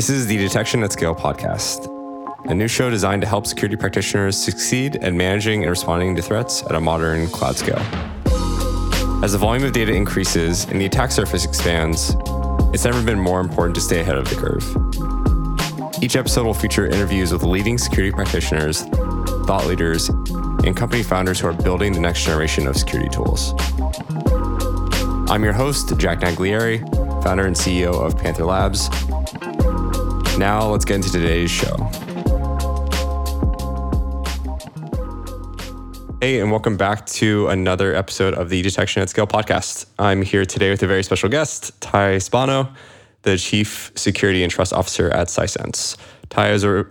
This is the Detection at Scale podcast, a new show designed to help security practitioners succeed at managing and responding to threats at a modern cloud scale. As the volume of data increases and the attack surface expands, it's never been more important to stay ahead of the curve. Each episode will feature interviews with leading security practitioners, thought leaders, and company founders who are building the next generation of security tools. I'm your host, Jack Naglieri, founder and CEO of Panther Labs, now, let's get into today's show. Hey, and welcome back to another episode of the Detection at Scale podcast. I'm here today with a very special guest, Ty Spano, the Chief Security and Trust Officer at Sisense. Ty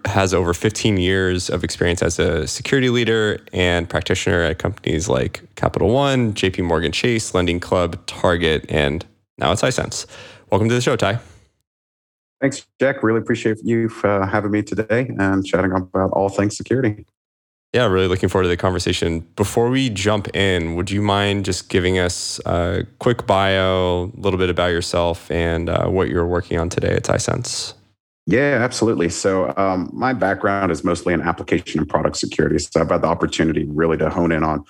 has over 15 years of experience as a security leader and practitioner at companies like Capital One, JP Morgan Chase, Lending Club, Target, and now at Sisense. Welcome to the show, Ty. Thanks, Jack. Really appreciate you uh, having me today and chatting about all things security. Yeah, really looking forward to the conversation. Before we jump in, would you mind just giving us a quick bio, a little bit about yourself, and uh, what you're working on today at Sisense? Yeah, absolutely. So, um, my background is mostly in application and product security. So, I've had the opportunity really to hone in on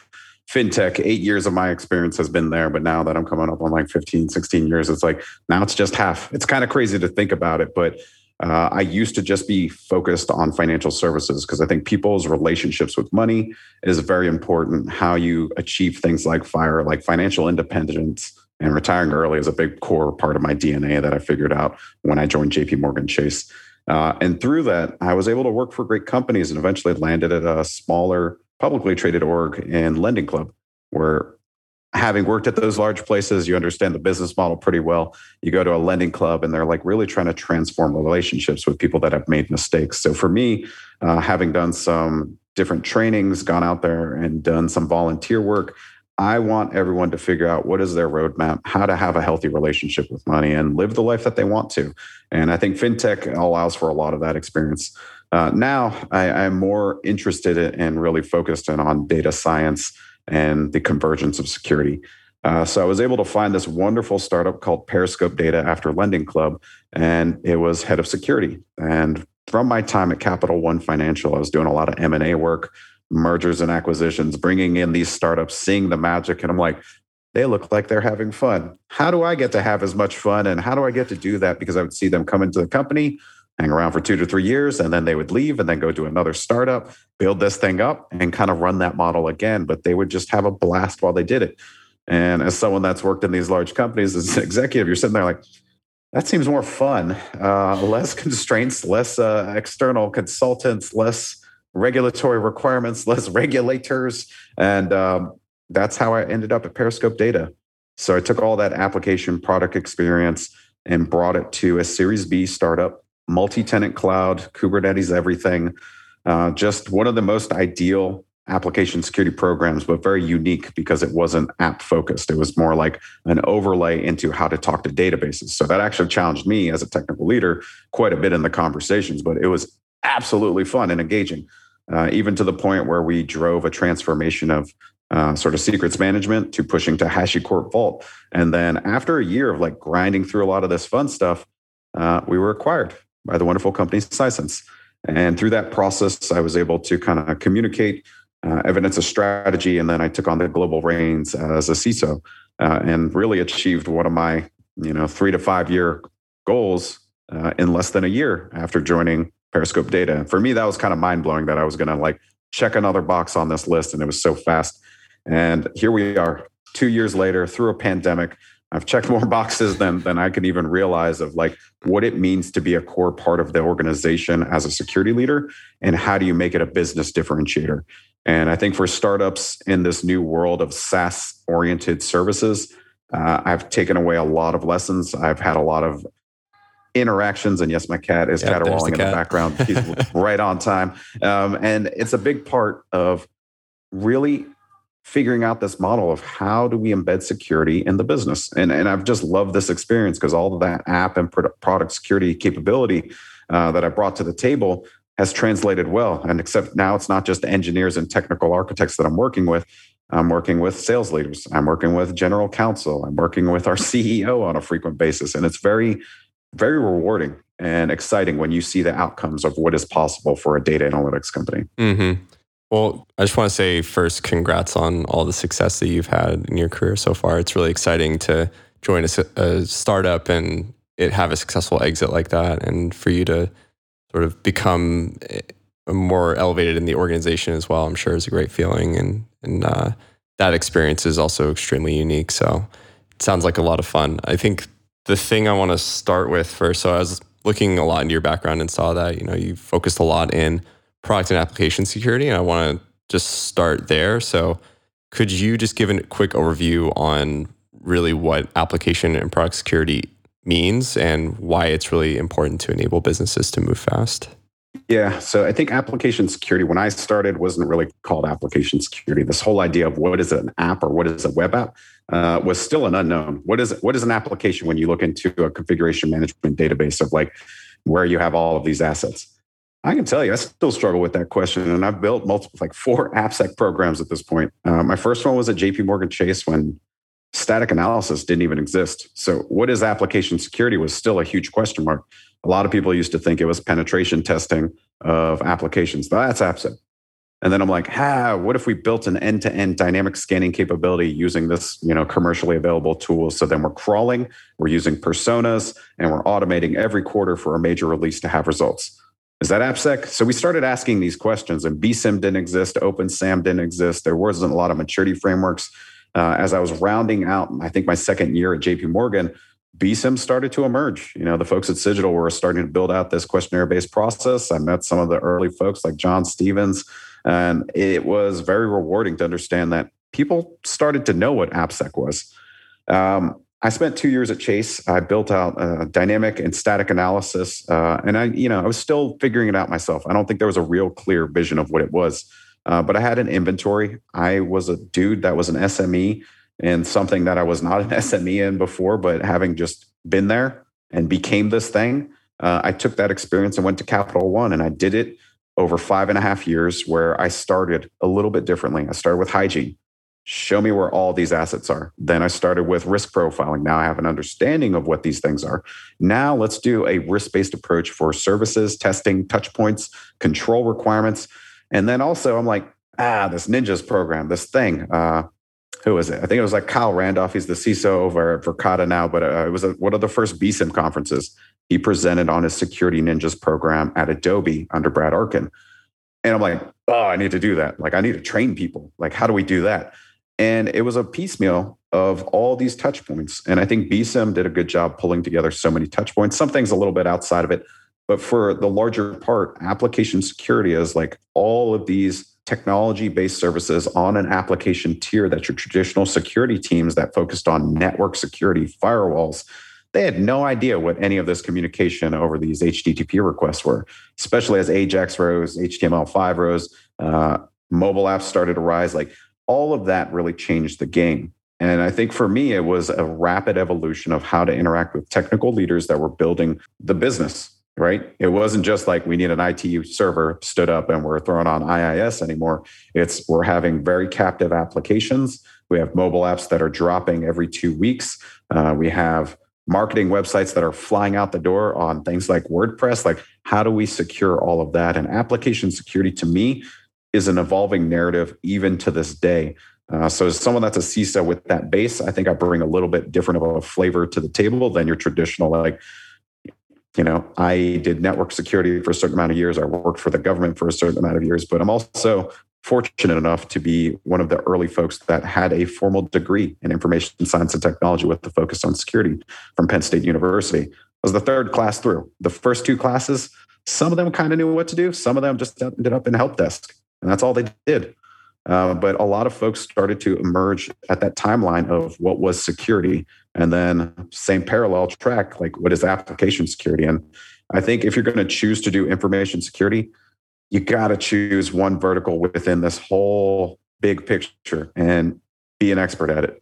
fintech eight years of my experience has been there but now that i'm coming up on like 15 16 years it's like now it's just half. It's kind of crazy to think about it but uh, i used to just be focused on financial services because i think people's relationships with money is very important. How you achieve things like fire like financial independence and retiring early is a big core part of my dna that i figured out when i joined jp morgan chase. Uh, and through that i was able to work for great companies and eventually landed at a smaller publicly traded org and lending club where having worked at those large places you understand the business model pretty well. You go to a lending club and they're like really trying to transform relationships with people that have made mistakes. So for me uh, having done some different trainings gone out there and done some volunteer work i want everyone to figure out what is their roadmap how to have a healthy relationship with money and live the life that they want to. And i think fintech allows for a lot of that experience uh, now I, am more interested in and really focused in on data science and the convergence of security. Uh, so I was able to find this wonderful startup called Periscope Data after Lending Club, and it was head of security. And from my time at Capital One Financial, I was doing a lot of M and A work, mergers and acquisitions, bringing in these startups, seeing the magic, and I'm like, they look like they're having fun. How do I get to have as much fun, and how do I get to do that? Because I would see them come into the company hang around for two to three years, and then they would leave and then go to another startup, build this thing up, and kind of run that model again. But they would just have a blast while they did it. And as someone that's worked in these large companies as an executive, you're sitting there like, that seems more fun. Uh, less constraints, less uh, external consultants, less regulatory requirements, less regulators. And um, that's how I ended up at Periscope Data. So I took all that application product experience and brought it to a Series B startup multi-tenant cloud, Kubernetes, everything. Uh, just one of the most ideal application security programs, but very unique because it wasn't app focused. It was more like an overlay into how to talk to databases. So that actually challenged me as a technical leader quite a bit in the conversations, but it was absolutely fun and engaging, uh, even to the point where we drove a transformation of uh, sort of secrets management to pushing to HashiCorp Vault. And then after a year of like grinding through a lot of this fun stuff, uh, we were acquired by the wonderful company Sisense. And through that process, I was able to kind of communicate uh, evidence of strategy. And then I took on the global reins as a CISO uh, and really achieved one of my, you know, three to five year goals uh, in less than a year after joining Periscope Data. For me, that was kind of mind blowing that I was going to like check another box on this list. And it was so fast. And here we are, two years later, through a pandemic, I've checked more boxes than than I can even realize of like what it means to be a core part of the organization as a security leader and how do you make it a business differentiator. And I think for startups in this new world of SaaS oriented services, uh, I've taken away a lot of lessons. I've had a lot of interactions. And yes, my cat is caterwauling the in the background. He's right on time. Um, and it's a big part of really figuring out this model of how do we embed security in the business. And, and I've just loved this experience because all of that app and product security capability uh, that I brought to the table has translated well. And except now it's not just engineers and technical architects that I'm working with. I'm working with sales leaders. I'm working with general counsel. I'm working with our CEO on a frequent basis. And it's very very rewarding and exciting when you see the outcomes of what is possible for a data analytics company. Mm-hmm. Well, I just want to say first, congrats on all the success that you've had in your career so far. It's really exciting to join a, a startup and it have a successful exit like that, and for you to sort of become eh, more elevated in the organization as well. I'm sure is a great feeling, and and uh, that experience is also extremely unique. So it sounds like a lot of fun. I think the thing I want to start with first. So I was looking a lot into your background and saw that you know you focused a lot in product and application security, and I want to just start there. So could you just give a quick overview on really what application and product security means and why it's really important to enable businesses to move fast? Yeah, so I think application security, when I started, wasn't really called application security. This whole idea of what is an app or what is a web app uh, was still an unknown. What is what is an application when you look into a configuration management database of like where you have all of these assets? I can tell you, I still struggle with that question, and I've built multiple, like four AppSec programs at this point. Uh, my first one was at J.P. Morgan Chase when static analysis didn't even exist. So, what is application security was still a huge question mark. A lot of people used to think it was penetration testing of applications. But that's AppSec. And then I'm like, ah, what if we built an end-to-end dynamic scanning capability using this, you know, commercially available tool? So then we're crawling, we're using personas, and we're automating every quarter for a major release to have results. Is that AppSec? So we started asking these questions, and BSIMM didn't exist, OpenSAMM didn't exist. There wasn't a lot of maturity frameworks. Uh, as I was rounding out, I think my second year at JP Morgan, BSIMM started to emerge. You know, the folks at Cigital were starting to build out this questionnaire based process. I met some of the early folks like John Stevens, and it was very rewarding to understand that people started to know what AppSec was. Um, I spent two years at Chase. I built out dynamic and static analysis, uh, and I, you know, I was still figuring it out myself. I don't think there was a real clear vision of what it was, uh, but I had an inventory. I was a dude that was an SME and something that I was not an SME in before, but having just been there and became this thing, uh, I took that experience and went to Capital One, and I did it over five and a half years, where I started a little bit differently. I started with hygiene show me where all these assets are. Then I started with risk profiling. Now I have an understanding of what these things are. Now let's do a risk based approach for services, testing, touch points, control requirements. And then also, I'm like, ah, this Ninjas program, this thing. Uh, who was it? I think it was like Kyle Randolph. He's the CISO over at Verkada now, but uh, it was a, one of the first BSIMM conferences. He presented on his Security Ninjas program at Adobe under Brad Arkin. And I'm like, oh, I need to do that. Like, I need to train people. Like, how do we do that? And it was a piecemeal of all these touch points. And I think BSIMM did a good job pulling together so many touch points. Some things a little bit outside of it. But for the larger part, application security is like all of these technology based services on an application tier that your traditional security teams that focused on network security, firewalls, they had no idea what any of this communication over these HTTP requests were, especially as Ajax rose, HTML5 rose, uh, mobile apps started to rise. Like all of that really changed the game. And I think for me, it was a rapid evolution of how to interact with technical leaders that were building the business, right? It wasn't just like we need an ITU server stood up and we're throwing on IIS anymore. It's we're having very captive applications. We have mobile apps that are dropping every two weeks. Uh, we have marketing websites that are flying out the door on things like WordPress. Like, how do we secure all of that? And application security to me is an evolving narrative even to this day. Uh, so, as someone that's a CISO with that base, I think I bring a little bit different of a flavor to the table than your traditional, like, you know, I did network security for a certain amount of years. I worked for the government for a certain amount of years, but I'm also fortunate enough to be one of the early folks that had a formal degree in information science and technology with the focus on security from Penn State University. I was the third class through. The first two classes, some of them kind of knew what to do. Some of them just ended up in help desk and that's all they did. Uh, but a lot of folks started to emerge at that timeline of what was security, and then same parallel track, like what is application security. And I think if you're going to choose to do information security, you got to choose one vertical within this whole big picture and be an expert at it.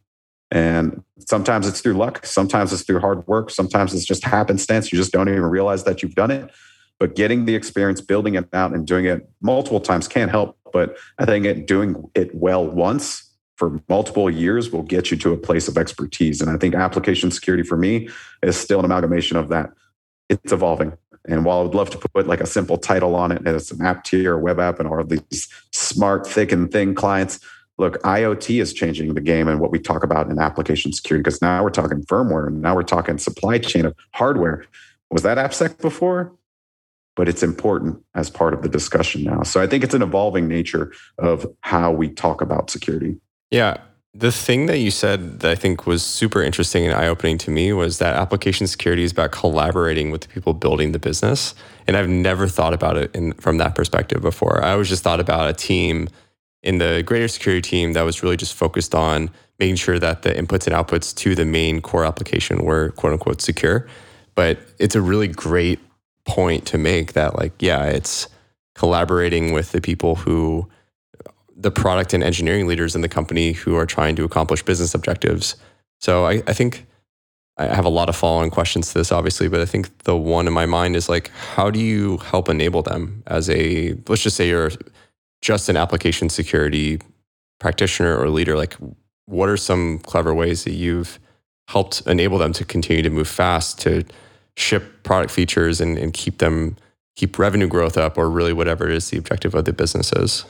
And sometimes it's through luck, sometimes it's through hard work, sometimes it's just happenstance. You just don't even realize that you've done it but getting the experience, building it out, and doing it multiple times can't help. But I think it, doing it well once for multiple years will get you to a place of expertise. And I think application security for me is still an amalgamation of that. it's evolving. And while I would love to put like a simple title on it, as an app tier web app and all of these smart, thick and thin clients, look, IoT is changing the game and what we talk about in application security because now we're talking firmware and now we're talking supply chain of hardware. Was that AppSec before? But it's important as part of the discussion now. So I think it's an evolving nature of how we talk about security. Yeah. The thing that you said that I think was super interesting and eye opening to me was that application security is about collaborating with the people building the business. And I've never thought about it in, from that perspective before. I always just thought about a team in the greater security team that was really just focused on making sure that the inputs and outputs to the main core application were quote unquote secure. But it's a really great point to make that, like, yeah, it's collaborating with the people who the product and engineering leaders in the company who are trying to accomplish business objectives. So I, I think I have a lot of follow-on questions to this, obviously, but I think the one in my mind is like, how do you help enable them as a let's just say you're just an application security practitioner or leader? Like, what are some clever ways that you've helped enable them to continue to move fast to ship product features and, and keep them keep revenue growth up or really whatever it is the objective of the business is?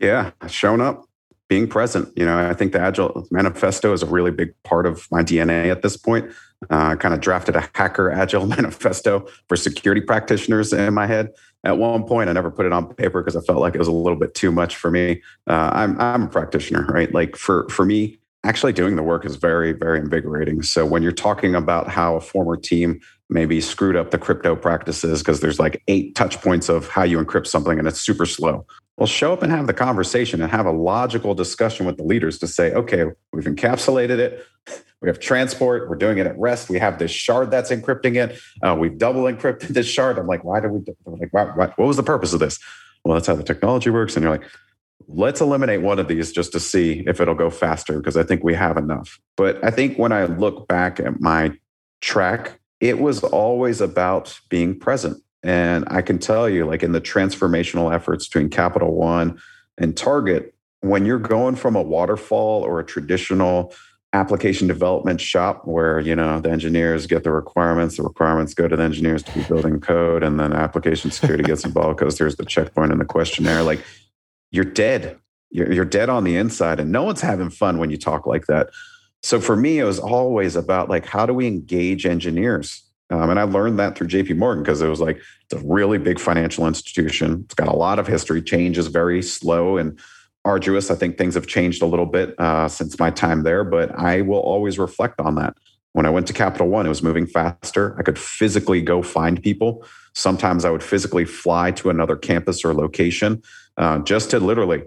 Yeah, showing up, being present. You know, I think the Agile Manifesto is a really big part of my DNA at this point. Uh, I kind of drafted a hacker Agile Manifesto for security practitioners in my head. At one point, I never put it on paper because I felt like it was a little bit too much for me. Uh, I'm I'm a practitioner, right? Like for for me, actually doing the work is very very invigorating. So when you're talking about how a former team maybe screwed up the crypto practices because there's like eight touch points of how you encrypt something and it's super slow well, show up and have the conversation and have a logical discussion with the leaders to say, okay, we've encapsulated it. We have transport. We're doing it at rest. We have this shard that's encrypting it. Uh, we've double encrypted this shard. I'm like, why do we? Like, what, what was the purpose of this? Well, that's how the technology works. And you're like, let's eliminate one of these just to see if it'll go faster because I think we have enough. But I think when I look back at my track, it was always about being present. And I can tell you, like in the transformational efforts between Capital One and Target, when you're going from a waterfall or a traditional application development shop where you know the engineers get the requirements the requirements go to the engineers to be building code and then application security gets involved because there's the checkpoint in the questionnaire like you're dead you're, you're dead on the inside and no one's having fun when you talk like that so for me it was always about like how do we engage engineers um, and I learned that through JP Morgan because it was like, it's a really big financial institution. It's got a lot of history. Change is very slow and arduous. I think things have changed a little bit uh, since my time there, but I will always reflect on that. When I went to Capital One, it was moving faster. I could physically go find people. Sometimes I would physically fly to another campus or location uh, just to literally,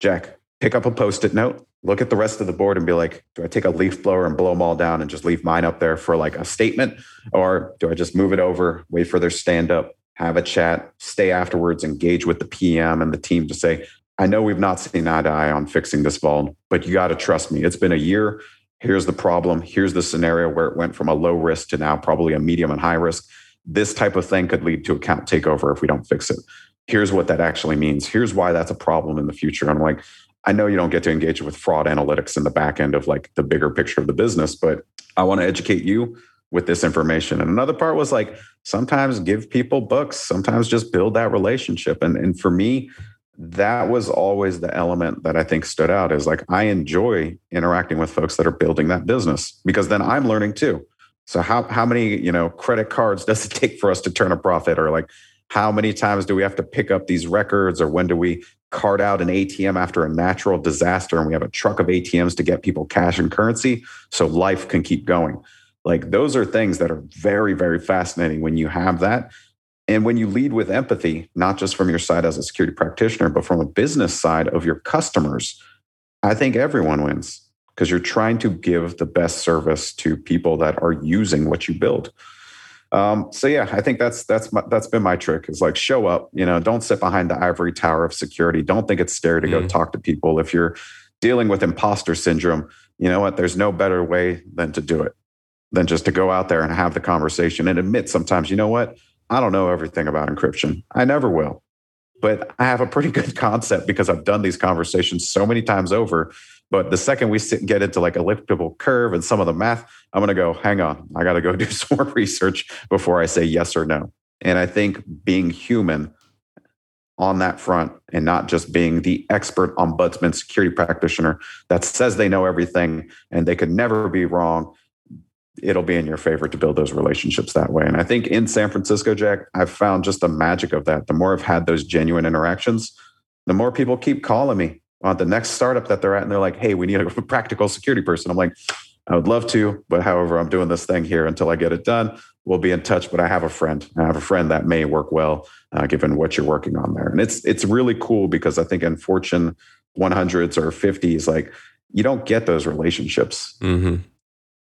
Jack, pick up a post it note, look at the rest of the board and be like, do I take a leaf blower and blow them all down and just leave mine up there for like a statement? Or do I just move it over, wait for their stand up, have a chat, stay afterwards, engage with the PM and the team to say, I know we've not seen eye to eye on fixing this vault, but you got to trust me. It's been a year. Here's the problem. Here's the scenario where it went from a low risk to now probably a medium and high risk. This type of thing could lead to account takeover if we don't fix it. Here's what that actually means. Here's why that's a problem in the future. I'm like, I know you don't get to engage with fraud analytics in the back end of like the bigger picture of the business, but I want to educate you with this information. And another part was like sometimes give people books, sometimes just build that relationship. And and for me, that was always the element that I think stood out is like I enjoy interacting with folks that are building that business because then I'm learning too. So how how many, you know, credit cards does it take for us to turn a profit or like how many times do we have to pick up these records or when do we cart out an ATM after a natural disaster and we have a truck of ATMs to get people cash and currency so life can keep going. Like those are things that are very, very fascinating when you have that. And when you lead with empathy, not just from your side as a security practitioner, but from a business side of your customers, I think everyone wins because you're trying to give the best service to people that are using what you build. Um, so yeah, I think that's that's my, that's been my trick is like show up. You know, don't sit behind the ivory tower of security. Don't think it's scary to mm. go talk to people. If you're dealing with imposter syndrome, you know what? There's no better way than to do it than just to go out there and have the conversation and admit sometimes, you know what? I don't know everything about encryption. I never will. But I have a pretty good concept because I've done these conversations so many times over But the second we sit, get into like elliptical curve and some of the math, I'm going to go, hang on, I got to go do some more research before I say yes or no. And I think being human on that front and not just being the expert ombudsman security practitioner that says they know everything and they could never be wrong it'll be in your favor to build those relationships that way. And i think in san francisco jack i've found just the magic of that. The more i've had those genuine interactions the more people keep calling me on the next startup that they're at and they're like hey we need a practical security person i'm like i would love to but however i'm doing this thing here until i get it done we'll be in touch. But I have a friend. I have a friend that may work well, uh, given what you're working on there. And it's it's really cool because I think in Fortune 100s or 50s, like you don't get those relationships. Mm-hmm.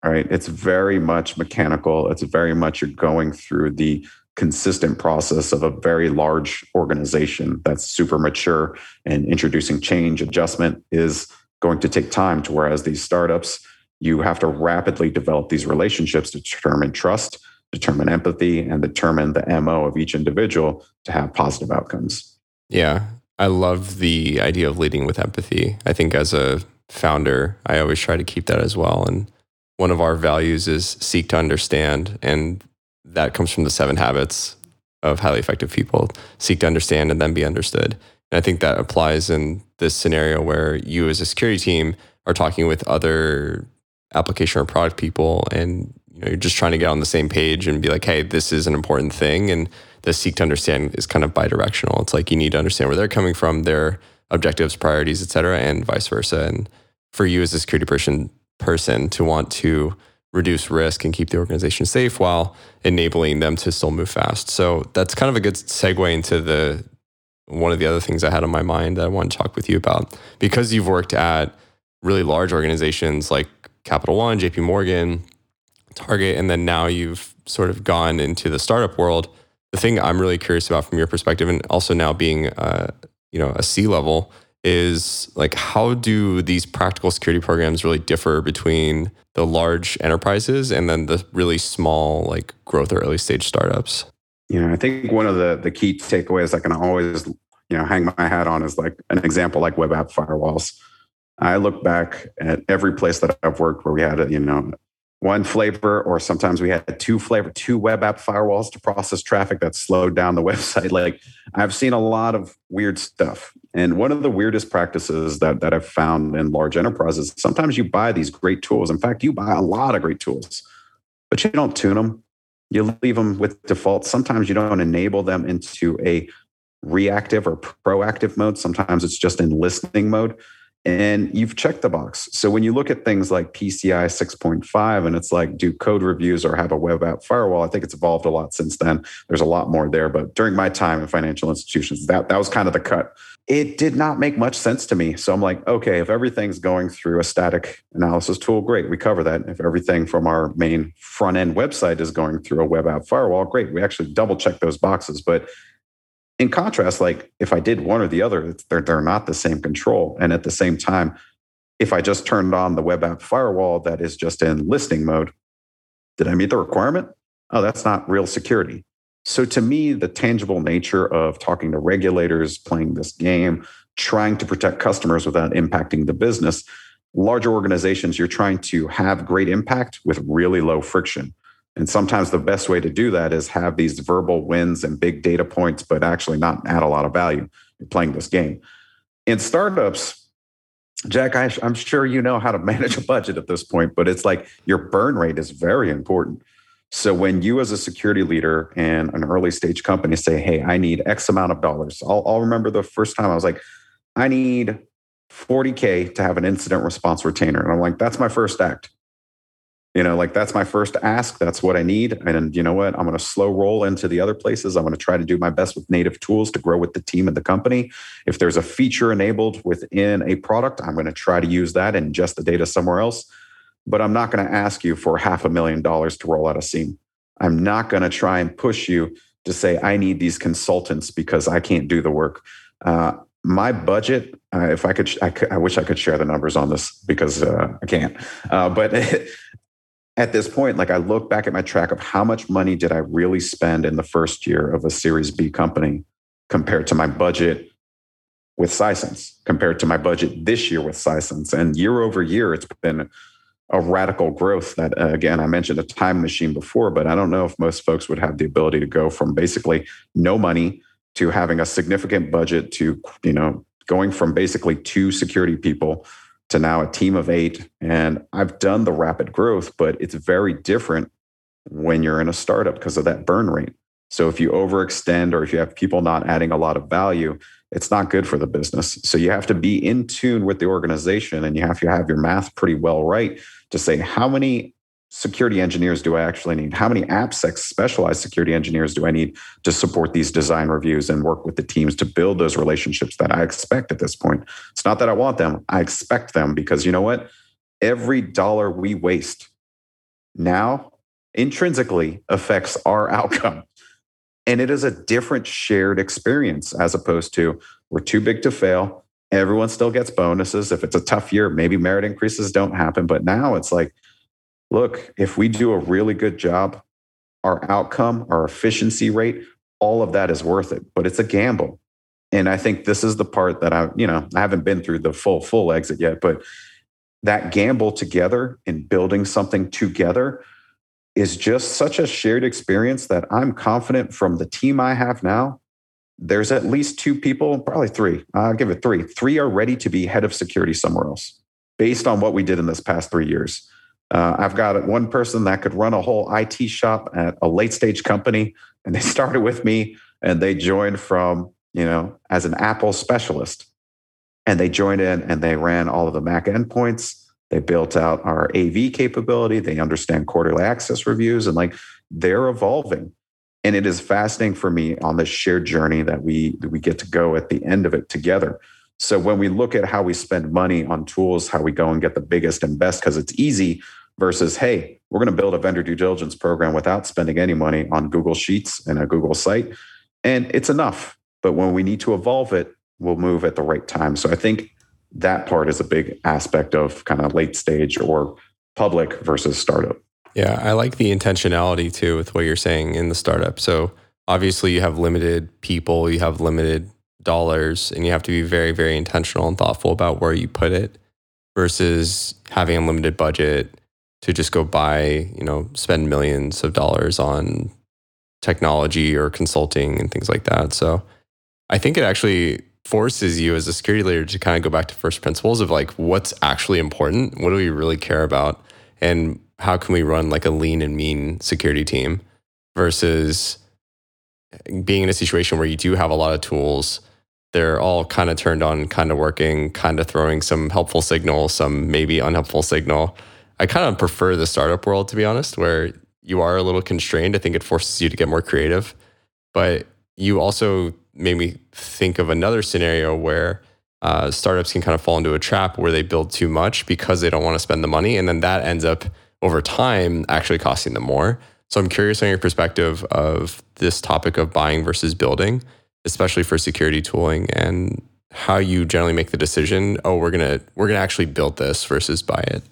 Right? It's very much mechanical. It's very much you're going through the consistent process of a very large organization that's super mature and introducing change adjustment is going to take time to whereas these startups you have to rapidly develop these relationships to determine trust determine empathy, and determine the MO of each individual to have positive outcomes. Yeah. I love the idea of leading with empathy. I think as a founder, I always try to keep that as well. And one of our values is seek to understand. And that comes from the seven habits of highly effective people seek to understand and then be understood. And I think that applies in this scenario where you, as a security team, are talking with other application or product people and you know, you're just trying to get on the same page and be like, hey, this is an important thing. And the seek to understand is kind of bi-directional. It's like you need to understand where they're coming from, their objectives, priorities, et cetera, and vice versa. And for you as a security person person to want to reduce risk and keep the organization safe while enabling them to still move fast. So that's kind of a good segue into the one of the other things I had on my mind that I want to talk with you about. Because you've worked at really large organizations like Capital One, JP Morgan, Target, and then now you've sort of gone into the startup world. The thing I'm really curious about from your perspective, and also now being, uh, you know, a C level, is like how do these practical security programs really differ between the large enterprises and then the really small, like growth or early stage startups? Know, I think one of the the key takeaways I can always, you know, hang my hat on is like an example like web app firewalls. I look back at every place that I've worked where we had a, you know, one flavor, or sometimes we had two flavor, two web app firewalls to process traffic that slowed down the website. Like I've seen a lot of weird stuff. And one of the weirdest practices that, that I've found in large enterprises, sometimes you buy these great tools. In fact, you buy a lot of great tools, but you don't tune them. You leave them with default. Sometimes you don't enable them into a reactive or proactive mode. Sometimes it's just in listening mode and you've checked the box. So when you look at things like PCI 6.5 and it's like do code reviews or have a web app firewall, I think it's evolved a lot since then. There's a lot more there, but during my time in financial institutions, that that was kind of the cut. It did not make much sense to me. So I'm like, okay, if everything's going through a static analysis tool, great, we cover that. If everything from our main front end website is going through a web app firewall, great, we actually double check those boxes, but in contrast, like if I did one or the other, they're, they're not the same control. And at the same time, if I just turned on the web app firewall that is just in listening mode, did I meet the requirement? Oh, that's not real security. So to me, the tangible nature of talking to regulators, playing this game, trying to protect customers without impacting the business, larger organizations, you're trying to have great impact with really low friction. And sometimes the best way to do that is have these verbal wins and big data points, but actually not add a lot of value. You're playing this game. In startups, Jack, I, am sure you know how to manage a budget at this point, but it's like your burn rate is very important. So when you, as a security leader in an early stage company, say, "Hey, I need X amount of dollars," I'll, I'll remember the first time I was like, "I need 40k to have an incident response retainer," and I'm like, "That's my first act." You know like that's my first ask. That's what i need. And you know what? I'm going to slow roll into the other places. I'm going to try to do my best with native tools to grow with the team and the company. If there's a feature enabled within a product i'm going to try to use that and ingest the data somewhere else. But i'm not going to ask you for half a million dollars to roll out a SIEM i'm not going to try and push you to say i need these consultants because i can't do the work. Uh, my budget uh, if I could, I could, I wish I could share the numbers on this because uh, I can't. Uh, but at this point, like I look back at my track of how much money did I really spend in the first year of a Series B company compared to my budget with Sisense compared to my budget this year with Sisense. And year over year, it's been a radical growth that, uh, again, I mentioned a time machine before, but I don't know if most folks would have the ability to go from basically no money to having a significant budget to, you know, going from basically two security people to now a team of eight. And I've done the rapid growth, but it's very different when you're in a startup because of that burn rate. So if you overextend or if you have people not adding a lot of value, it's not good for the business. So you have to be in tune with the organization and you have to have your math pretty well right to say how many security engineers do I actually need? How many AppSec specialized security engineers do I need to support these design reviews and work with the teams to build those relationships that I expect at this point? It's not that I want them, I expect them because you know what? Every dollar we waste now intrinsically affects our outcome. And it is a different shared experience as opposed to we're too big to fail. Everyone still gets bonuses. If it's a tough year, maybe merit increases don't happen. But now it's like, look, if we do a really good job, our outcome, our efficiency rate, all of that is worth it. But it's a gamble. And I think this is the part that I, you know, I haven't been through the full, full exit yet, but that gamble together in building something together is just such a shared experience that I'm confident from the team I have now. There's at least two people, probably three. I'll give it three. Three are ready to be head of security somewhere else based on what we did in this past three years. Uh, I've got one person that could run a whole IT shop at a late stage company, and they started with me and they joined from, you know, as an Apple specialist. And they joined in and they ran all of the Mac endpoints they built out our AV capability. They understand quarterly access reviews and like they're evolving. And it is fascinating for me on this shared journey that we that we get to go at the end of it together. So when we look at how we spend money on tools, how we go and get the biggest and best because it's easy versus hey, we're going to build a vendor due diligence program without spending any money on Google Sheets and a Google site and it's enough. But when we need to evolve it, we'll move at the right time. So I think that part is a big aspect of kind of late stage or public versus startup. Yeah, I like the intentionality too with what you're saying in the startup. So obviously you have limited people, you have limited dollars, and you have to be very, very intentional and thoughtful about where you put it versus having a limited budget to just go buy, you know, spend millions of dollars on technology or consulting and things like that. So I think it actually forces you as a security leader to kind of go back to first principles of like what's actually important what do we really care about and how can we run like a lean and mean security team versus being in a situation where you do have a lot of tools they're all kind of turned on kind of working kind of throwing some helpful signal some maybe unhelpful signal i kind of prefer the startup world to be honest where you are a little constrained i think it forces you to get more creative but you also made me think of another scenario where uh, startups can kind of fall into a trap where they build too much because they don't want to spend the money. And then that ends up over time actually costing them more. So I'm curious on your perspective of this topic of buying versus building, especially for security tooling and how you generally make the decision, oh, we're gonna we're gonna actually build this versus buy it.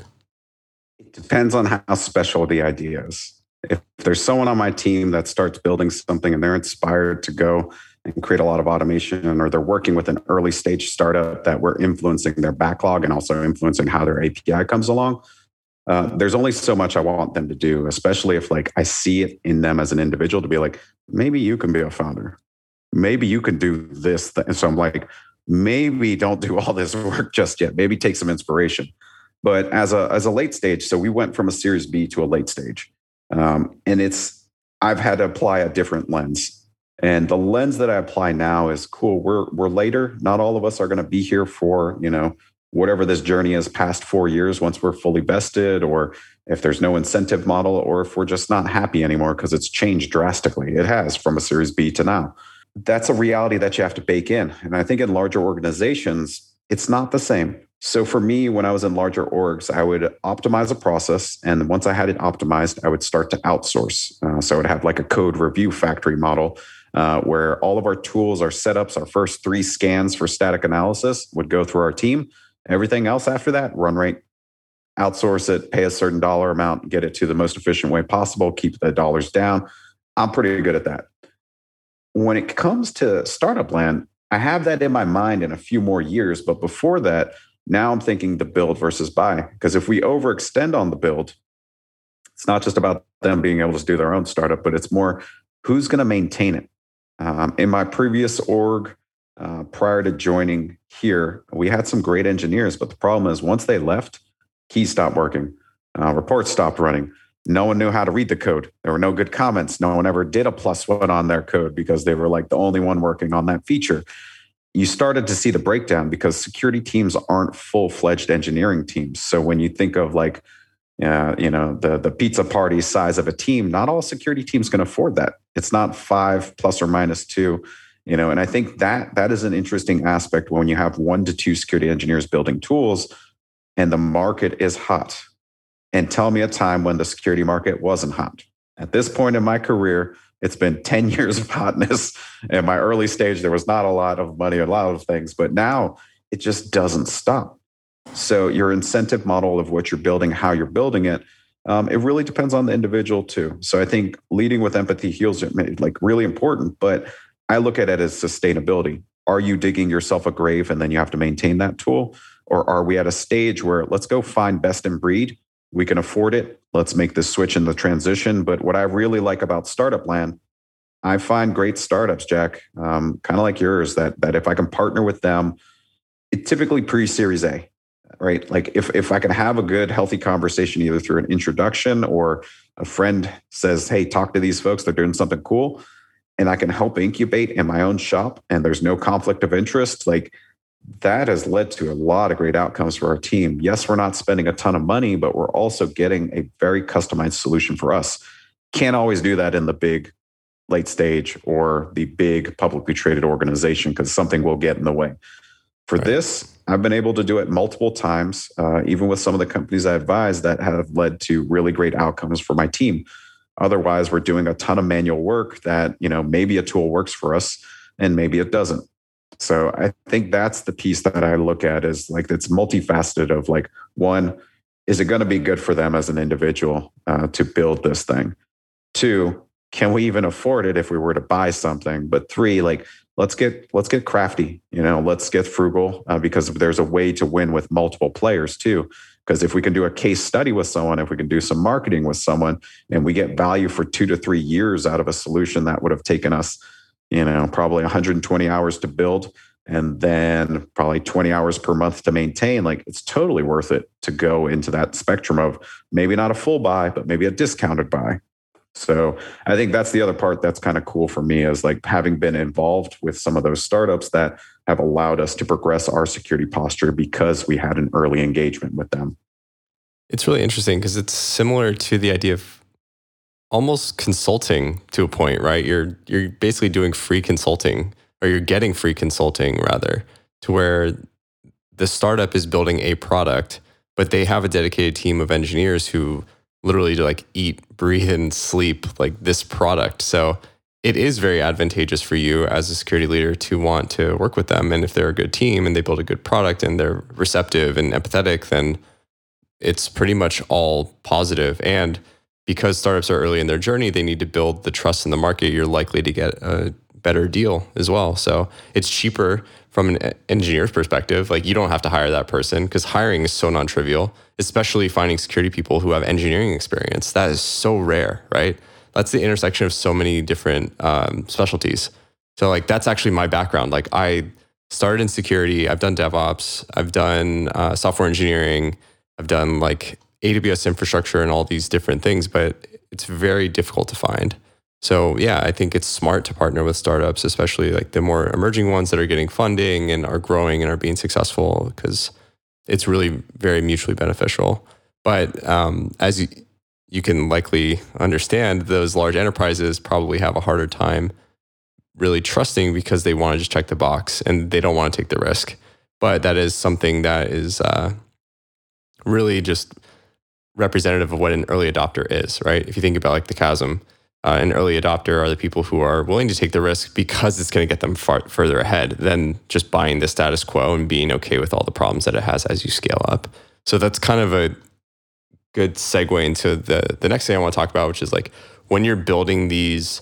It depends on how special the idea is. If there's someone on my team that starts building something and they're inspired to go and create a lot of automation, or they're working with an early stage startup that we're influencing their backlog and also influencing how their API comes along. Uh, there's only so much I want them to do, especially if like I see it in them as an individual to be like, maybe you can be a founder, maybe you can do this. And so I'm like, maybe don't do all this work just yet. Maybe take some inspiration. But as a as a late stage, so we went from a Series B to a late stage, um, and it's I've had to apply a different lens and the lens that I apply now is cool. We're we're later. Not all of us are going to be here for, you know, whatever this journey is past 4 years once we're fully vested or if there's no incentive model or if we're just not happy anymore because it's changed drastically. It has from a series B to now. That's a reality that you have to bake in. And I think in larger organizations, it's not the same. So for me, when I was in larger orgs, I would optimize a process. And once I had it optimized, I would start to outsource. Uh, so I would have like a code review factory model uh, where all of our tools, our setups, our first three scans for static analysis would go through our team. Everything else after that, run rate, outsource it, pay a certain dollar amount, get it to the most efficient way possible, keep the dollars down. I'm pretty good at that. When it comes to startup land, I have that in my mind in a few more years. But before that, now I'm thinking the build versus buy. Because if we overextend on the build, it's not just about them being able to do their own startup, but it's more who's going to maintain it. Um, in my previous org, uh, prior to joining here, we had some great engineers, but the problem is once they left, keys stopped working, uh, reports stopped running. No one knew how to read the code. There were no good comments. No one ever did a plus one on their code because they were like the only one working on that feature. You started to see the breakdown because security teams aren't full fledged engineering teams. So when you think of like uh, you know the the pizza party size of a team not all security teams can afford that it's not five plus or minus two you know and i think that that is an interesting aspect when you have one to two security engineers building tools and the market is hot and tell me a time when the security market wasn't hot at this point in my career it's been 10 years of hotness in my early stage there was not a lot of money a lot of things but now it just doesn't stop so your incentive model of what you're building, how you're building it, um, it really depends on the individual too. So I think leading with empathy heals it like really important, but I look at it as sustainability. Are you digging yourself a grave and then you have to maintain that tool? Or are we at a stage where let's go find best in breed? We can afford it. Let's make this switch in the transition. But what I really like about startup land, I find great startups, Jack, um, kind of like yours, that that if I can partner with them, it typically pre-series A right? Like if if I can have a good, healthy conversation either through an introduction or a friend says, "Hey, talk to these folks; they're doing something cool," and I can help incubate in my own shop, and there's no conflict of interest, like that has led to a lot of great outcomes for our team. Yes, we're not spending a ton of money, but we're also getting a very customized solution for us. Can't always do that in the big late stage or the big publicly traded organization because something will get in the way. For right. this, I've been able to do it multiple times, uh, even with some of the companies I advise that have led to really great outcomes for my team. Otherwise, we're doing a ton of manual work that, you know, maybe a tool works for us and maybe it doesn't. So I think that's the piece that I look at is like it's multifaceted of like, one, is it going to be good for them as an individual uh, to build this thing? Two, can we even afford it if we were to buy something? But three, like let's get let's get crafty you know let's get frugal uh, because there's a way to win with multiple players too because if we can do a case study with someone if we can do some marketing with someone and we get value for two to three years out of a solution that would have taken us you know probably 120 hours to build and then probably 20 hours per month to maintain like it's totally worth it to go into that spectrum of maybe not a full buy but maybe a discounted buy so I think that's the other part that's kind of cool for me is like having been involved with some of those startups that have allowed us to progress our security posture because we had an early engagement with them. It's really interesting because it's similar to the idea of almost consulting to a point, right? You're you're basically doing free consulting or you're getting free consulting rather to where the startup is building a product, but they have a dedicated team of engineers who literally like eat, breathe, and sleep like this product. So it is very advantageous for you as a security leader to want to work with them. And if they're a good team and they build a good product and they're receptive and empathetic, then it's pretty much all positive. And because startups are early in their journey, they need to build the trust in the market. You're likely to get a better deal as well. So it's cheaper from an engineer's perspective. Like you don't have to hire that person because hiring is so non-trivial, especially finding security people who have engineering experience. That is so rare, right? That's the intersection of so many different um, specialties. So like that's actually my background. Like I started in security. I've done DevOps. I've done uh, software engineering. I've done like AWS infrastructure and all these different things, but it's very difficult to find. So yeah, I think it's smart to partner with startups, especially like the more emerging ones that are getting funding and are growing and are being successful because it's really very mutually beneficial. But um, as you, you can likely understand, those large enterprises probably have a harder time really trusting because they want to just check the box and they don't want to take the risk. But that is something that is uh, really just representative of what an early adopter is, right? If you think about like the chasm, uh, an early adopter are the people who are willing to take the risk because it's going to get them far further ahead than just buying the status quo and being okay with all the problems that it has as you scale up. So that's kind of a good segue into the the next thing I want to talk about, which is like when you're building these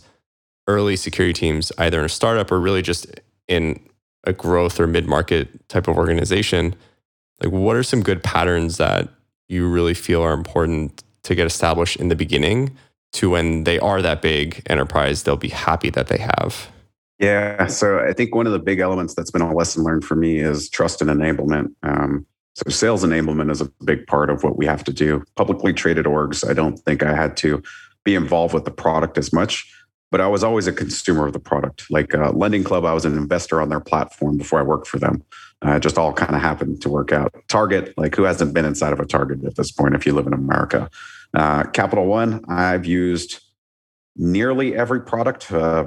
early security teams, either in a startup or really just in a growth or mid market type of organization, like what are some good patterns that you really feel are important to get established in the beginning to when they are that big enterprise, they'll be happy that they have? Yeah. So I think one of the big elements that's been a lesson learned for me is trust and enablement. Um, so sales enablement is a big part of what we have to do. Publicly traded orgs, I don't think I had to be involved with the product as much, but I was always a consumer of the product. Like uh, Lending Club, I was an investor on their platform before I worked for them. Uh, just all kind of happened to work out. Target, like who hasn't been inside of a Target at this point if you live in America? Uh, Capital One, I've used nearly every product. Uh,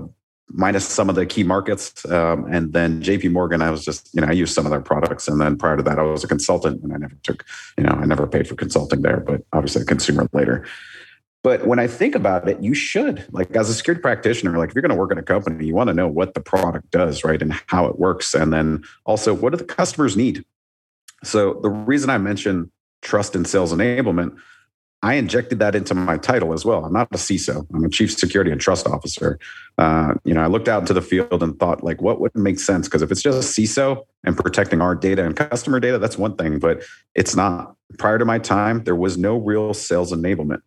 minus some of the key markets. Um, and then JP Morgan, I was just, you know, I used some of their products. And then prior to that, I was a consultant and I never took, you know, I never paid for consulting there, but obviously a consumer later. But when I think about it, you should, like as a security practitioner, like if you're going to work in a company, you want to know what the product does, right? And how it works. And then also, what do the customers need? So the reason I mentioned trust and sales enablement I injected that into my title as well. I'm not a CISO. I'm a chief security and trust officer. Uh, you know, I looked out into the field and thought, like, what would make sense? Because if it's just CISO and protecting our data and customer data, that's one thing, but it's not. Prior to my time, there was no real sales enablement.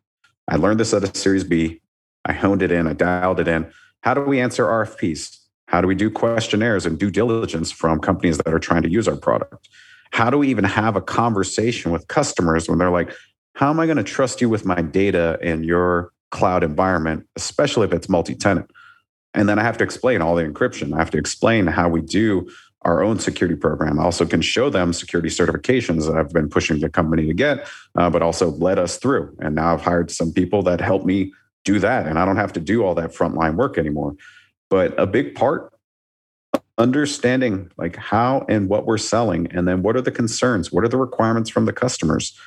I learned this at a Series B. I honed it in. I dialed it in. How do we answer RFPs? How do we do questionnaires and due diligence from companies that are trying to use our product? How do we even have a conversation with customers when they're like, how am I going to trust you with my data in your cloud environment, especially if it's multi tenant? And then I have to explain all the encryption. I have to explain how we do our own security program. I also can show them security certifications that I've been pushing the company to get, uh, but also led us through. And now I've hired some people that help me do that. And I don't have to do all that frontline work anymore. But a big part, understanding like how and what we're selling, and then what are the concerns? What are the requirements from the customers?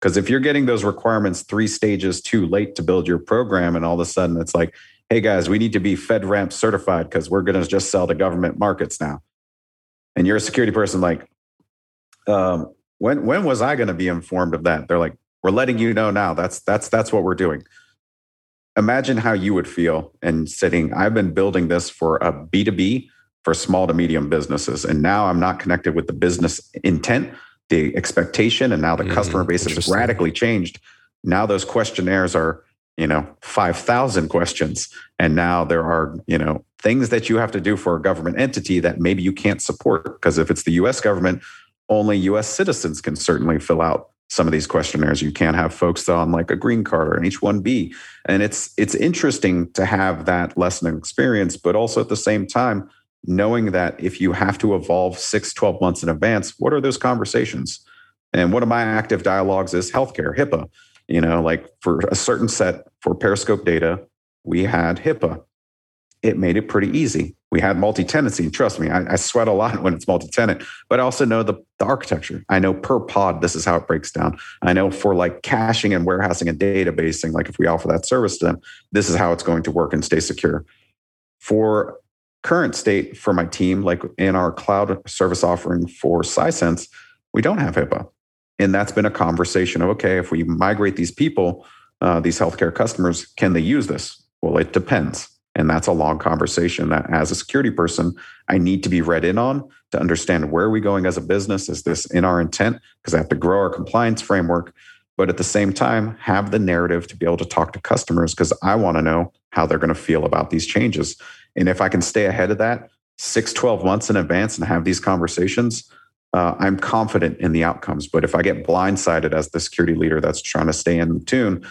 Because if you're getting those requirements three stages too late to build your program, and all of a sudden it's like, hey guys, we need to be FedRAMP certified because we're going to just sell to government markets now. And you're a security person, like, um, when when was I going to be informed of that? They're like, we're letting you know now. That's that's that's what we're doing. Imagine how you would feel and sitting. I've been building this for a B2B for small to medium businesses. And now I'm not connected with the business intent the expectation and now the mm, customer base has radically changed now those questionnaires are you know 5000 questions and now there are you know things that you have to do for a government entity that maybe you can't support because if it's the US government only US citizens can certainly fill out some of these questionnaires you can't have folks on like a green card or an H1B and it's it's interesting to have that lesson and experience but also at the same time knowing that if you have to evolve six, 12 months in advance, what are those conversations? And one of my active dialogues is healthcare, HIPAA. You know, like for a certain set for Periscope data, we had HIPAA. It made it pretty easy. We had multi tenancy. And Trust me, I, I, sweat a lot when it's multi tenant, but I also know the, the architecture. I know per pod, this is how it breaks down. I know for like caching and warehousing and databasing, like if we offer that service to them, this is how it's going to work and stay secure. For current state for my team, like in our cloud service offering for Sisense, we don't have HIPAA. And that's been a conversation of okay, if we migrate these people, uh, these healthcare customers, can they use this? Well, it depends. And that's a long conversation that as a security person, I need to be read in on to understand where are we going as a business? Is this in our intent? Because I have to grow our compliance framework. But at the same time, have the narrative to be able to talk to customers because I want to know how they're going to feel about these changes. And if I can stay ahead of that six, 12 months in advance and have these conversations, uh, I'm confident in the outcomes. But if I get blindsided as the security leader that's trying to stay in tune,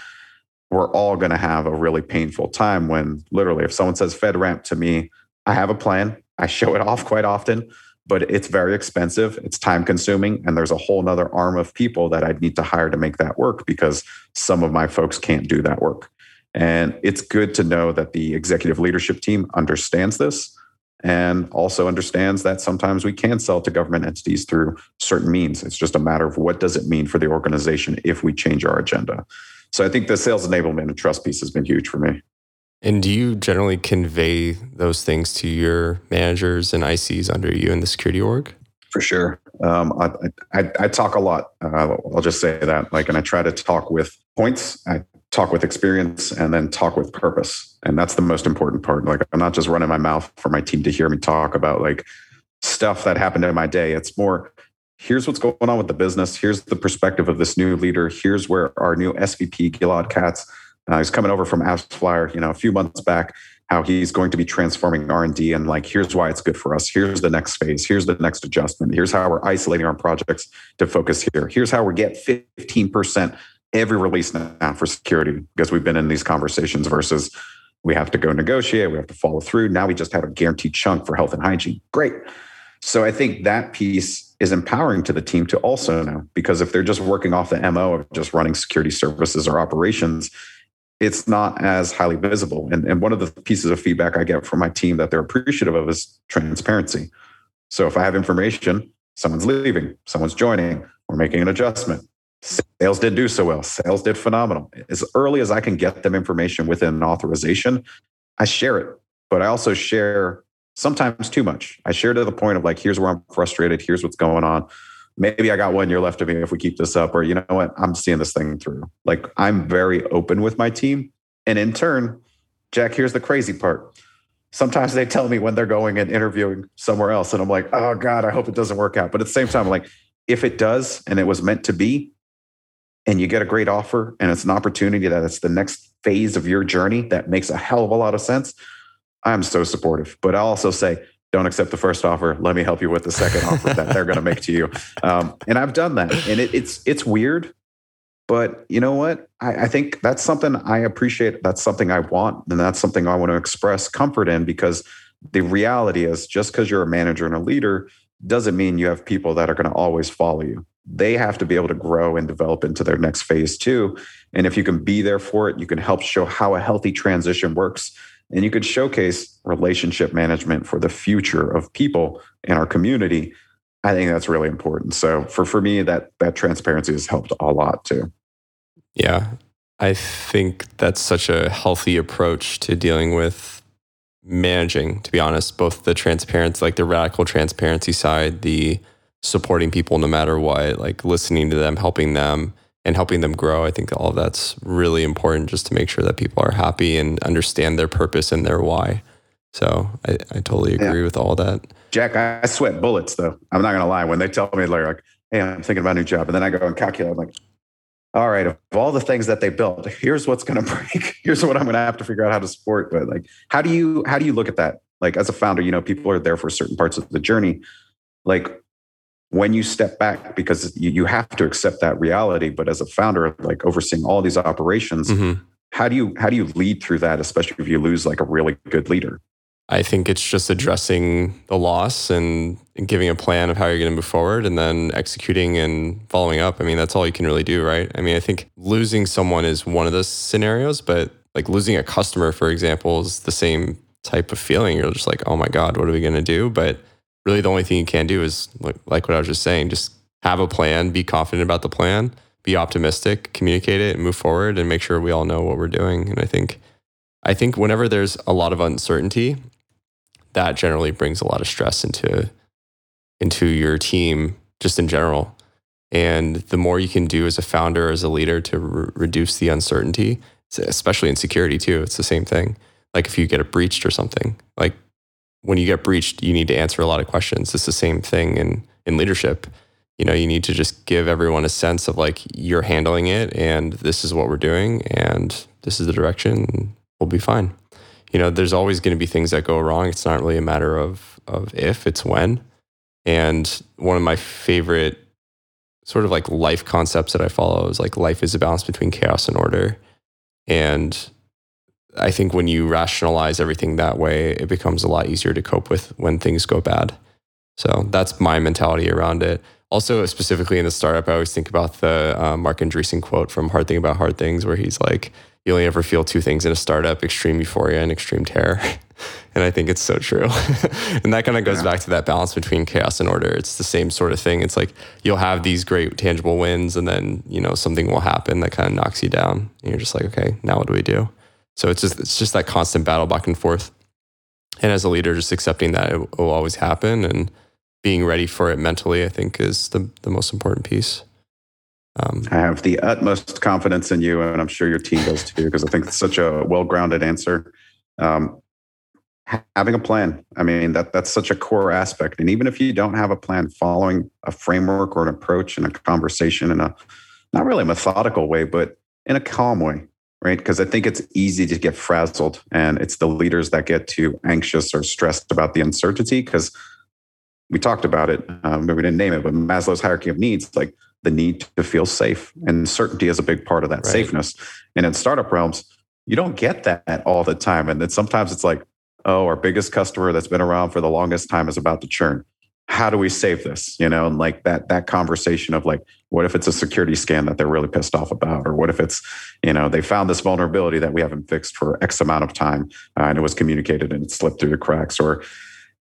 we're all going to have a really painful time when literally, if someone says FedRAMP to me, I have a plan. I show it off quite often, but it's very expensive. It's time consuming. And there's a whole nother arm of people that I'd need to hire to make that work because some of my folks can't do that work. And it's good to know that the executive leadership team understands this and also understands that sometimes we can sell to government entities through certain means. It's just a matter of what does it mean for the organization if we change our agenda. So I think the sales enablement and trust piece has been huge for me. And do you generally convey those things to your managers and ICs under you in the security org? For sure. Um, I, I, I, talk a lot. Uh, I'll just say that. Like, and I try to talk with points. I talk with experience and then talk with purpose and that's the most important part like i'm not just running my mouth for my team to hear me talk about like stuff that happened in my day. It's more here's what's going on with the business. Here's the perspective of this new leader. Here's where our new SVP, Gilad Katz, uh, he's coming over from AppsFlyer, you know, a few months back, how he's going to be transforming R&D and like, here's why it's good for us. Here's the next phase. Here's the next adjustment. Here's how we're isolating our projects to focus here. Here's how we're get 15% every release now for security because we've been in these conversations versus we have to go negotiate, we have to follow through. Now we just have a guaranteed chunk for health and hygiene. Great. So I think that piece is empowering to the team to also know because if they're just working off the MO of just running security services or operations, it's not as highly visible. And, and one of the pieces of feedback I get from my team that they're appreciative of is transparency. So if I have information, someone's leaving, someone's joining, we're making an adjustment. Sales did do so well. Sales did phenomenal. As early as I can get them information within an authorization, I share it. But I also share sometimes too much. I share to the point of like, here's where I'm frustrated. Here's what's going on. Maybe I got one year left of me if we keep this up, or you know what, I'm seeing this thing through. Like I'm very open with my team. And in turn, Jack, here's the crazy part. Sometimes they tell me when they're going and interviewing somewhere else. And I'm like, oh God, I hope it doesn't work out. But at the same time, I'm like, if it does and it was meant to be, and you get a great offer and it's an opportunity that it's the next phase of your journey that makes a hell of a lot of sense, I'm so supportive. But I'll also say, don't accept the first offer. Let me help you with the second offer that they're going to make to you. Um, and I've done that, and it, it's it's weird, but you know what? I, I, think that's something I appreciate. That's something I want, and that's something I want to express comfort in because the reality is, just because you're a manager and a leader doesn't mean you have people that are going to always follow you. They have to be able to grow and develop into their next phase too. And if you can be there for it, you can help show how a healthy transition works. And you could showcase relationship management for the future of people in our community. I think that's really important. So for for me that that transparency has helped a lot too. Yeah. I think that's such a healthy approach to dealing with managing to be honest both the transparency like the radical transparency side the supporting people no matter what like listening to them helping them and helping them grow. I think all of that's really important just to make sure that people are happy and understand their purpose and their why. So I, I totally agree yeah. with all that. Jack, I sweat bullets though. I'm not gonna lie. When they tell me like, hey, I'm thinking about a new job, and then I go and calculate, I'm like, all right, of all the things that they built, here's what's gonna break. Here's what I'm gonna have to figure out how to support. But like, how do you how do you look at that? Like as a founder, you know, people are there for certain parts of the journey. Like when you step back because you, you have to accept that reality but as a founder like overseeing all these operations mm-hmm. how do you how do you lead through that especially if you lose like a really good leader i think it's just addressing the loss and, giving a plan of how you're going to move forward and then executing and following up. I mean that's all you can really do right? I mean i think losing someone is one of the scenarios but like losing a customer for example is the same type of feeling. You're just like oh my god what are we going to do? But really the only thing you can do is like, like what I was just saying, just have a plan, be confident about the plan, be optimistic, communicate it and move forward and make sure we all know what we're doing. And I think I think whenever there's a lot of uncertainty, that generally brings a lot of stress into into your team just in general. And the more you can do as a founder, as a leader to re- reduce the uncertainty, especially in security too, it's the same thing. Like if you get breached or something, like when you get breached, you need to answer a lot of questions. It's the same thing in in leadership. You know, you need to just give everyone a sense of like you're handling it and this is what we're doing and this is the direction. We'll be fine. You know, there's always going to be things that go wrong. It's not really a matter of of if, it's when. And one of my favorite sort of like life concepts that I follow is like life is a balance between chaos and order. And I think when you rationalize everything that way, it becomes a lot easier to cope with when things go bad. So that's my mentality around it. Also, specifically in the startup, I always think about the uh, Marc Andreessen quote from Hard Thing About Hard Things, where he's like, "You only ever feel two things in a startup: extreme euphoria and extreme terror." and I think it's so true. and that kind of goes yeah. back to that balance between chaos and order. It's the same sort of thing. It's like you'll have these great tangible wins, and then you know something will happen that kind of knocks you down. And you're just like, okay, now what do we do? So it's just it's just that constant battle back and forth. And as a leader, just accepting that it will always happen and being ready for it mentally, I think, is the the most important piece. Um, I have the utmost confidence in you, and I'm sure your team does too, because I think it's such a well grounded answer. Um, having a plan. I mean, that that's such a core aspect. And even if you don't have a plan, following a framework or an approach and a conversation in a not really methodical way, but in a calm way, right? Because I think it's easy to get frazzled, and it's the leaders that get too anxious or stressed about the uncertainty. Because we talked about it, um, we didn't name it, but Maslow's hierarchy of needs, like the need to feel safe, and certainty is a big part of that right. safeness. And in startup realms, you don't get that all the time, and then sometimes it's like, oh, our biggest customer that's been around for the longest time is about to churn how do we save this you know and like that that conversation of like what if it's a security scan that they're really pissed off about or what if it's you know they found this vulnerability that we haven't fixed for x amount of time uh, and it was communicated and it slipped through the cracks or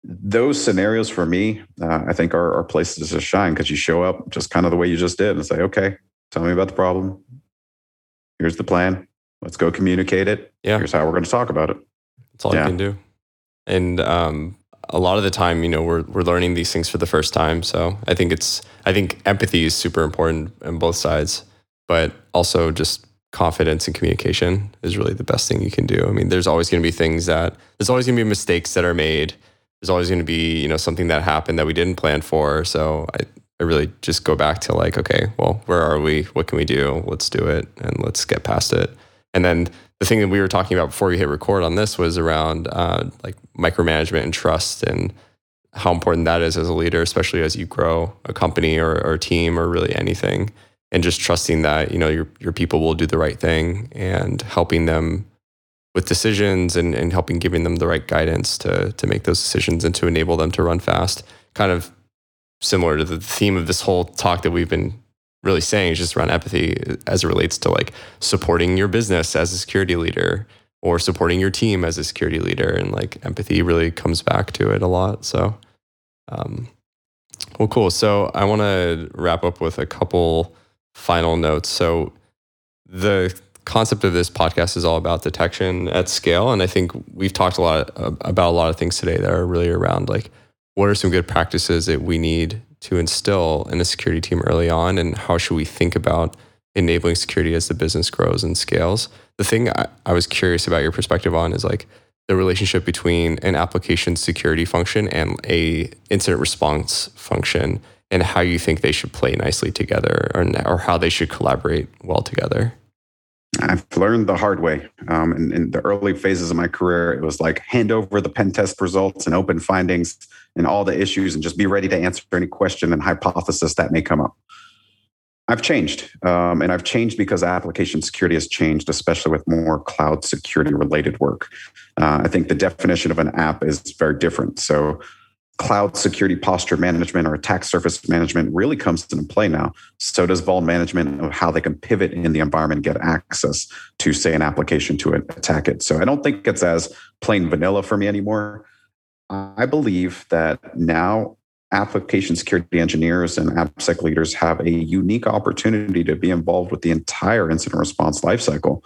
those scenarios for me uh, i think are, are places to shine because you show up just kind of the way you just did and say okay tell me about the problem here's the plan let's go communicate it yeah here's how we're going to talk about it that's all yeah. you can do and um, a lot of the time, you know, we're we're learning these things for the first time. So I think it's I think empathy is super important on both sides, but also just confidence and communication is really the best thing you can do. I mean, there's always going to be things that there's always going to be mistakes that are made. There's always going to be, you know, something that happened that we didn't plan for. So I I really just go back to like, okay, well, where are we? What can we do? Let's do it and let's get past it. And then the thing that we were talking about before we hit record on this was around uh, like micromanagement and trust and how important that is as a leader, especially as you grow a company or, or a team or really anything. And just trusting that you know your your people will do the right thing and helping them with decisions and, and helping giving them the right guidance to to make those decisions and to enable them to run fast. Kind of similar to the theme of this whole talk that we've been really saying is just around empathy as it relates to like supporting your business as a security leader or supporting your team as a security leader. And like empathy really comes back to it a lot. So um, well cool. So i want to wrap up with a couple final notes. So the concept of this podcast is all about detection at scale and i think we've talked a lot uh, about a lot of things today that are really around like what are some good practices that we need to instill in a security team early on and how should we think about enabling security as the business grows and scales? The thing I, I, was curious about your perspective on is like the relationship between an application security function and a incident response function and how you think they should play nicely together or, or how they should collaborate well together I've learned the hard way. Um, in, in, the early phases of my career, it was like hand over the pen test results and open findings and all the issues and just be ready to answer any question and hypothesis that may come up. I've changed. Um, and I've changed because application security has changed, especially with more cloud security related work. Uh, I think the definition of an app is very different. So cloud security posture management or attack surface management really comes into play now. So does Vault management of how they can pivot in the environment, get access to, say, an application to attack it. So I don't think it's as plain vanilla for me anymore. I believe that now application security engineers and AppSec leaders have a unique opportunity to be involved with the entire incident response lifecycle,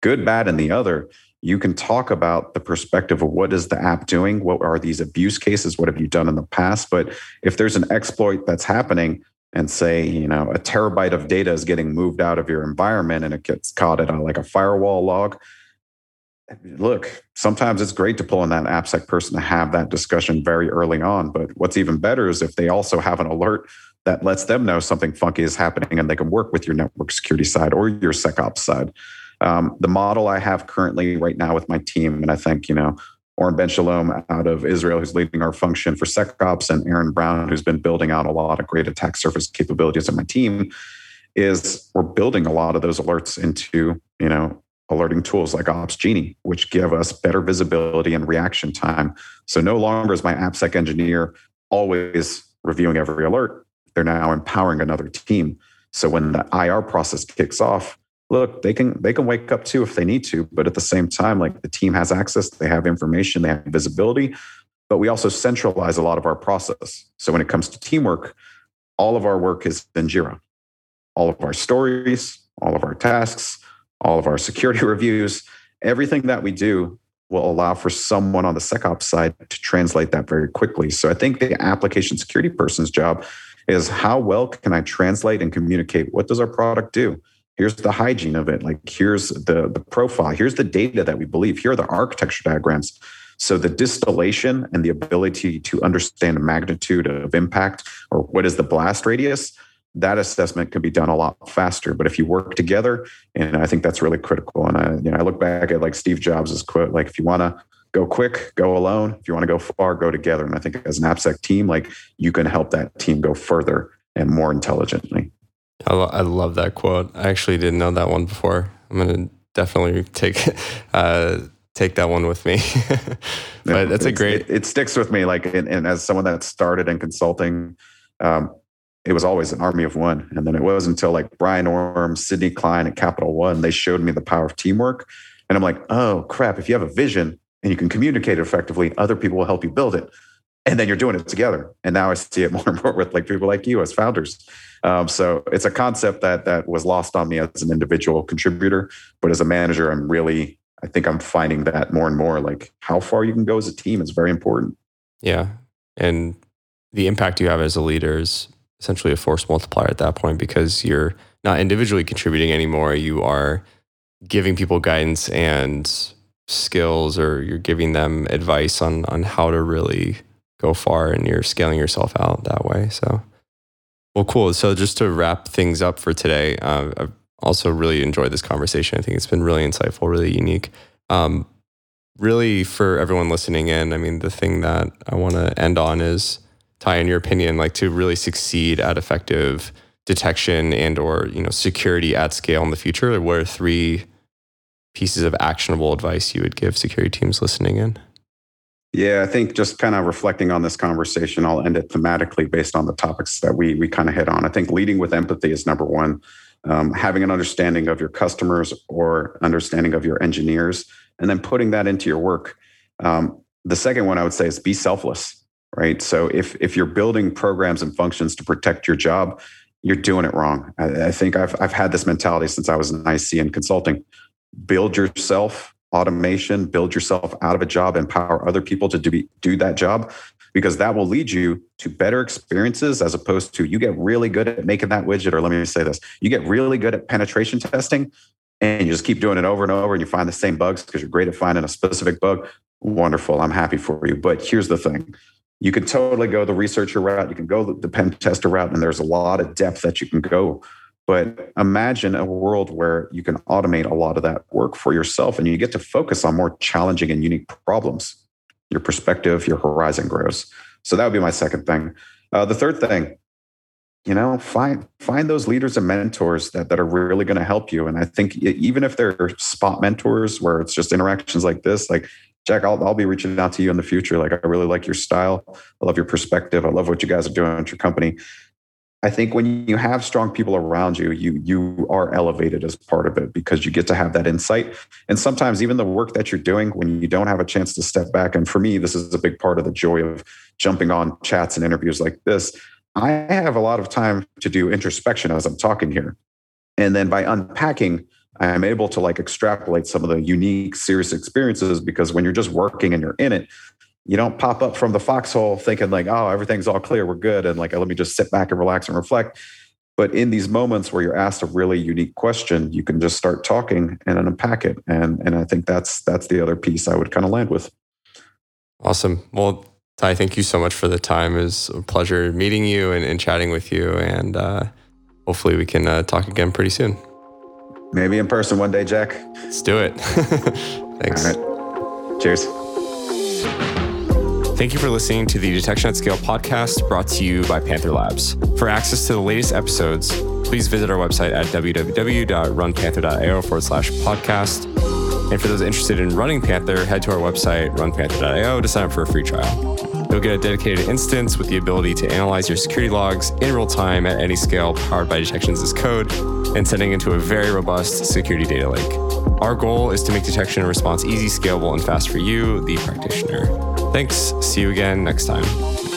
good, bad, and the other you can talk about the perspective of what is the app doing? What are these abuse cases? What have you done in the past? But if there's an exploit that's happening and say you know a terabyte of data is getting moved out of your environment and it gets caught at a, like a firewall log look sometimes it's great to pull in that appsec person to have that discussion very early on. But what's even better is if they also have an alert that lets them know something funky is happening and they can work with your network security side or your secops side um, the model I have currently right now with my team, and I think, you know, Oren Ben Shalom out of Israel, who's leading our function for SecOps, and Aaron Brown, who's been building out a lot of great attack surface capabilities in my team, is we're building a lot of those alerts into, you know, alerting tools like Opsgenie, which give us better visibility and reaction time. So no longer is my AppSec engineer always reviewing every alert. They're now empowering another team. So when the IR process kicks off, look they can they can wake up too if they need to but at the same time like the team has access they have information they have visibility but we also centralize a lot of our process. So when it comes to teamwork all of our work is in jira. All of our stories all of our tasks all of our security reviews everything that we do will allow for someone on the secops side to translate that very quickly. So i think the application security person's job is how well can i translate and communicate what does our product do here's the hygiene of it like here's the the profile here's the data that we believe here are the architecture diagrams So the distillation and the ability to understand magnitude of impact or what is the blast radius, that assessment can be done a lot faster. But if you work together, and I think that's really critical. And I, you know, I look back at like Steve Jobs' quote, like if you want to go quick, go alone. If you want to go far, go together. And I think as an AppSec team, like you can help that team go further and more intelligently. I, lo- I love that quote. I actually didn't know that one before. I'm going to definitely take uh, take that one with me. but that's a great. It, it, sticks with me. Like, and, and, as someone that started in consulting, um, it was always an army of one. And then it was until like Brian Orme, Sidney Klein, and Capital One, they showed me the power of teamwork. And I'm like, oh crap! If you have a vision and you can communicate it effectively, other people will help you build it. And then you're doing it together. And now I see it more and more with like people like you as founders. Um, so it's a concept that that was lost on me as an individual contributor, but as a manager, I'm really I think I'm finding that more and more. Like how far you can go as a team is very important. Yeah, and the impact you have as a leader is essentially a force multiplier at that point because you're not individually contributing anymore. You are giving people guidance and skills, or you're giving them advice on on how to really go far, and you're scaling yourself out that way. So well, cool. So just to wrap things up for today, uh, I've also really enjoyed this conversation. I think it's been really insightful, really unique. Um, really, for everyone listening in, I mean, the thing that I want to end on is tie in your opinion, like to really succeed at effective detection and or you know security at scale in the future. What are three pieces of actionable advice you would give security teams listening in? Yeah, I think just kind of reflecting on this conversation, I'll end it thematically based on the topics that we we kind of hit on. I think leading with empathy is number one. Um, having an understanding of your customers or understanding of your engineers, and then putting that into your work. Um, the second one I would say is be selfless, right? So if if you're building programs and functions to protect your job, you're doing it wrong. I, I think I've I've had this mentality since I was in IC and consulting. Build yourself automation, build yourself out of a job, empower other people to do, do that job, because that will lead you to better experiences as opposed to you get really good at making that widget. Or let me say this you get really good at penetration testing and you just keep doing it over and over and you find the same bugs because you're great at finding a specific bug. Wonderful. I'm happy for you. But here's the thing you can totally go the researcher route, you can go the pen tester route, and there's a lot of depth that you can go but imagine a world where you can automate a lot of that work for yourself and you get to focus on more challenging and unique problems. Your perspective, your horizon grows. So that would be my second thing. Uh, the third thing, you know, find find those leaders and mentors that, that are really going to help you. And I think even if they're spot mentors where it's just interactions like this, like Jack, I'll, I'll be reaching out to you in the future. Like, I really like your style. I love your perspective. I love what you guys are doing at your company. I think when you have strong people around you, you you are elevated as part of it because you get to have that insight. And sometimes even the work that you're doing when you don't have a chance to step back. And for me, this is a big part of the joy of jumping on chats and interviews like this. I have a lot of time to do introspection as I'm talking here. And then by unpacking, I'm able to like extrapolate some of the unique, serious experiences because when you're just working and you're in it, you don't pop up from the foxhole thinking like, oh, everything's all clear, we're good, and like let me just sit back and relax and reflect. But in these moments where you're asked a really unique question, you can just start talking and unpack it. And and I think that's that's the other piece I would kind of land with. Awesome. Well, Ty, thank you so much for the time. It was a pleasure meeting you and, and chatting with you. And uh, hopefully we can uh, talk again pretty soon. Maybe in person one day, Jack. Let's do it. Thanks. Cheers. Thank you for listening to the Detection at Scale podcast brought to you by Panther Labs. For access to the latest episodes, please visit our website at www.runpanther.io forward slash podcast. And for those interested in running Panther, head to our website, runpanther.io, to sign up for a free trial. You'll get a dedicated instance with the ability to analyze your security logs in real time at any scale powered by Detections as code and sending into a very robust security data lake. Our goal is to make detection and response easy, scalable, and fast for you, the practitioner. Thanks. See you again next time.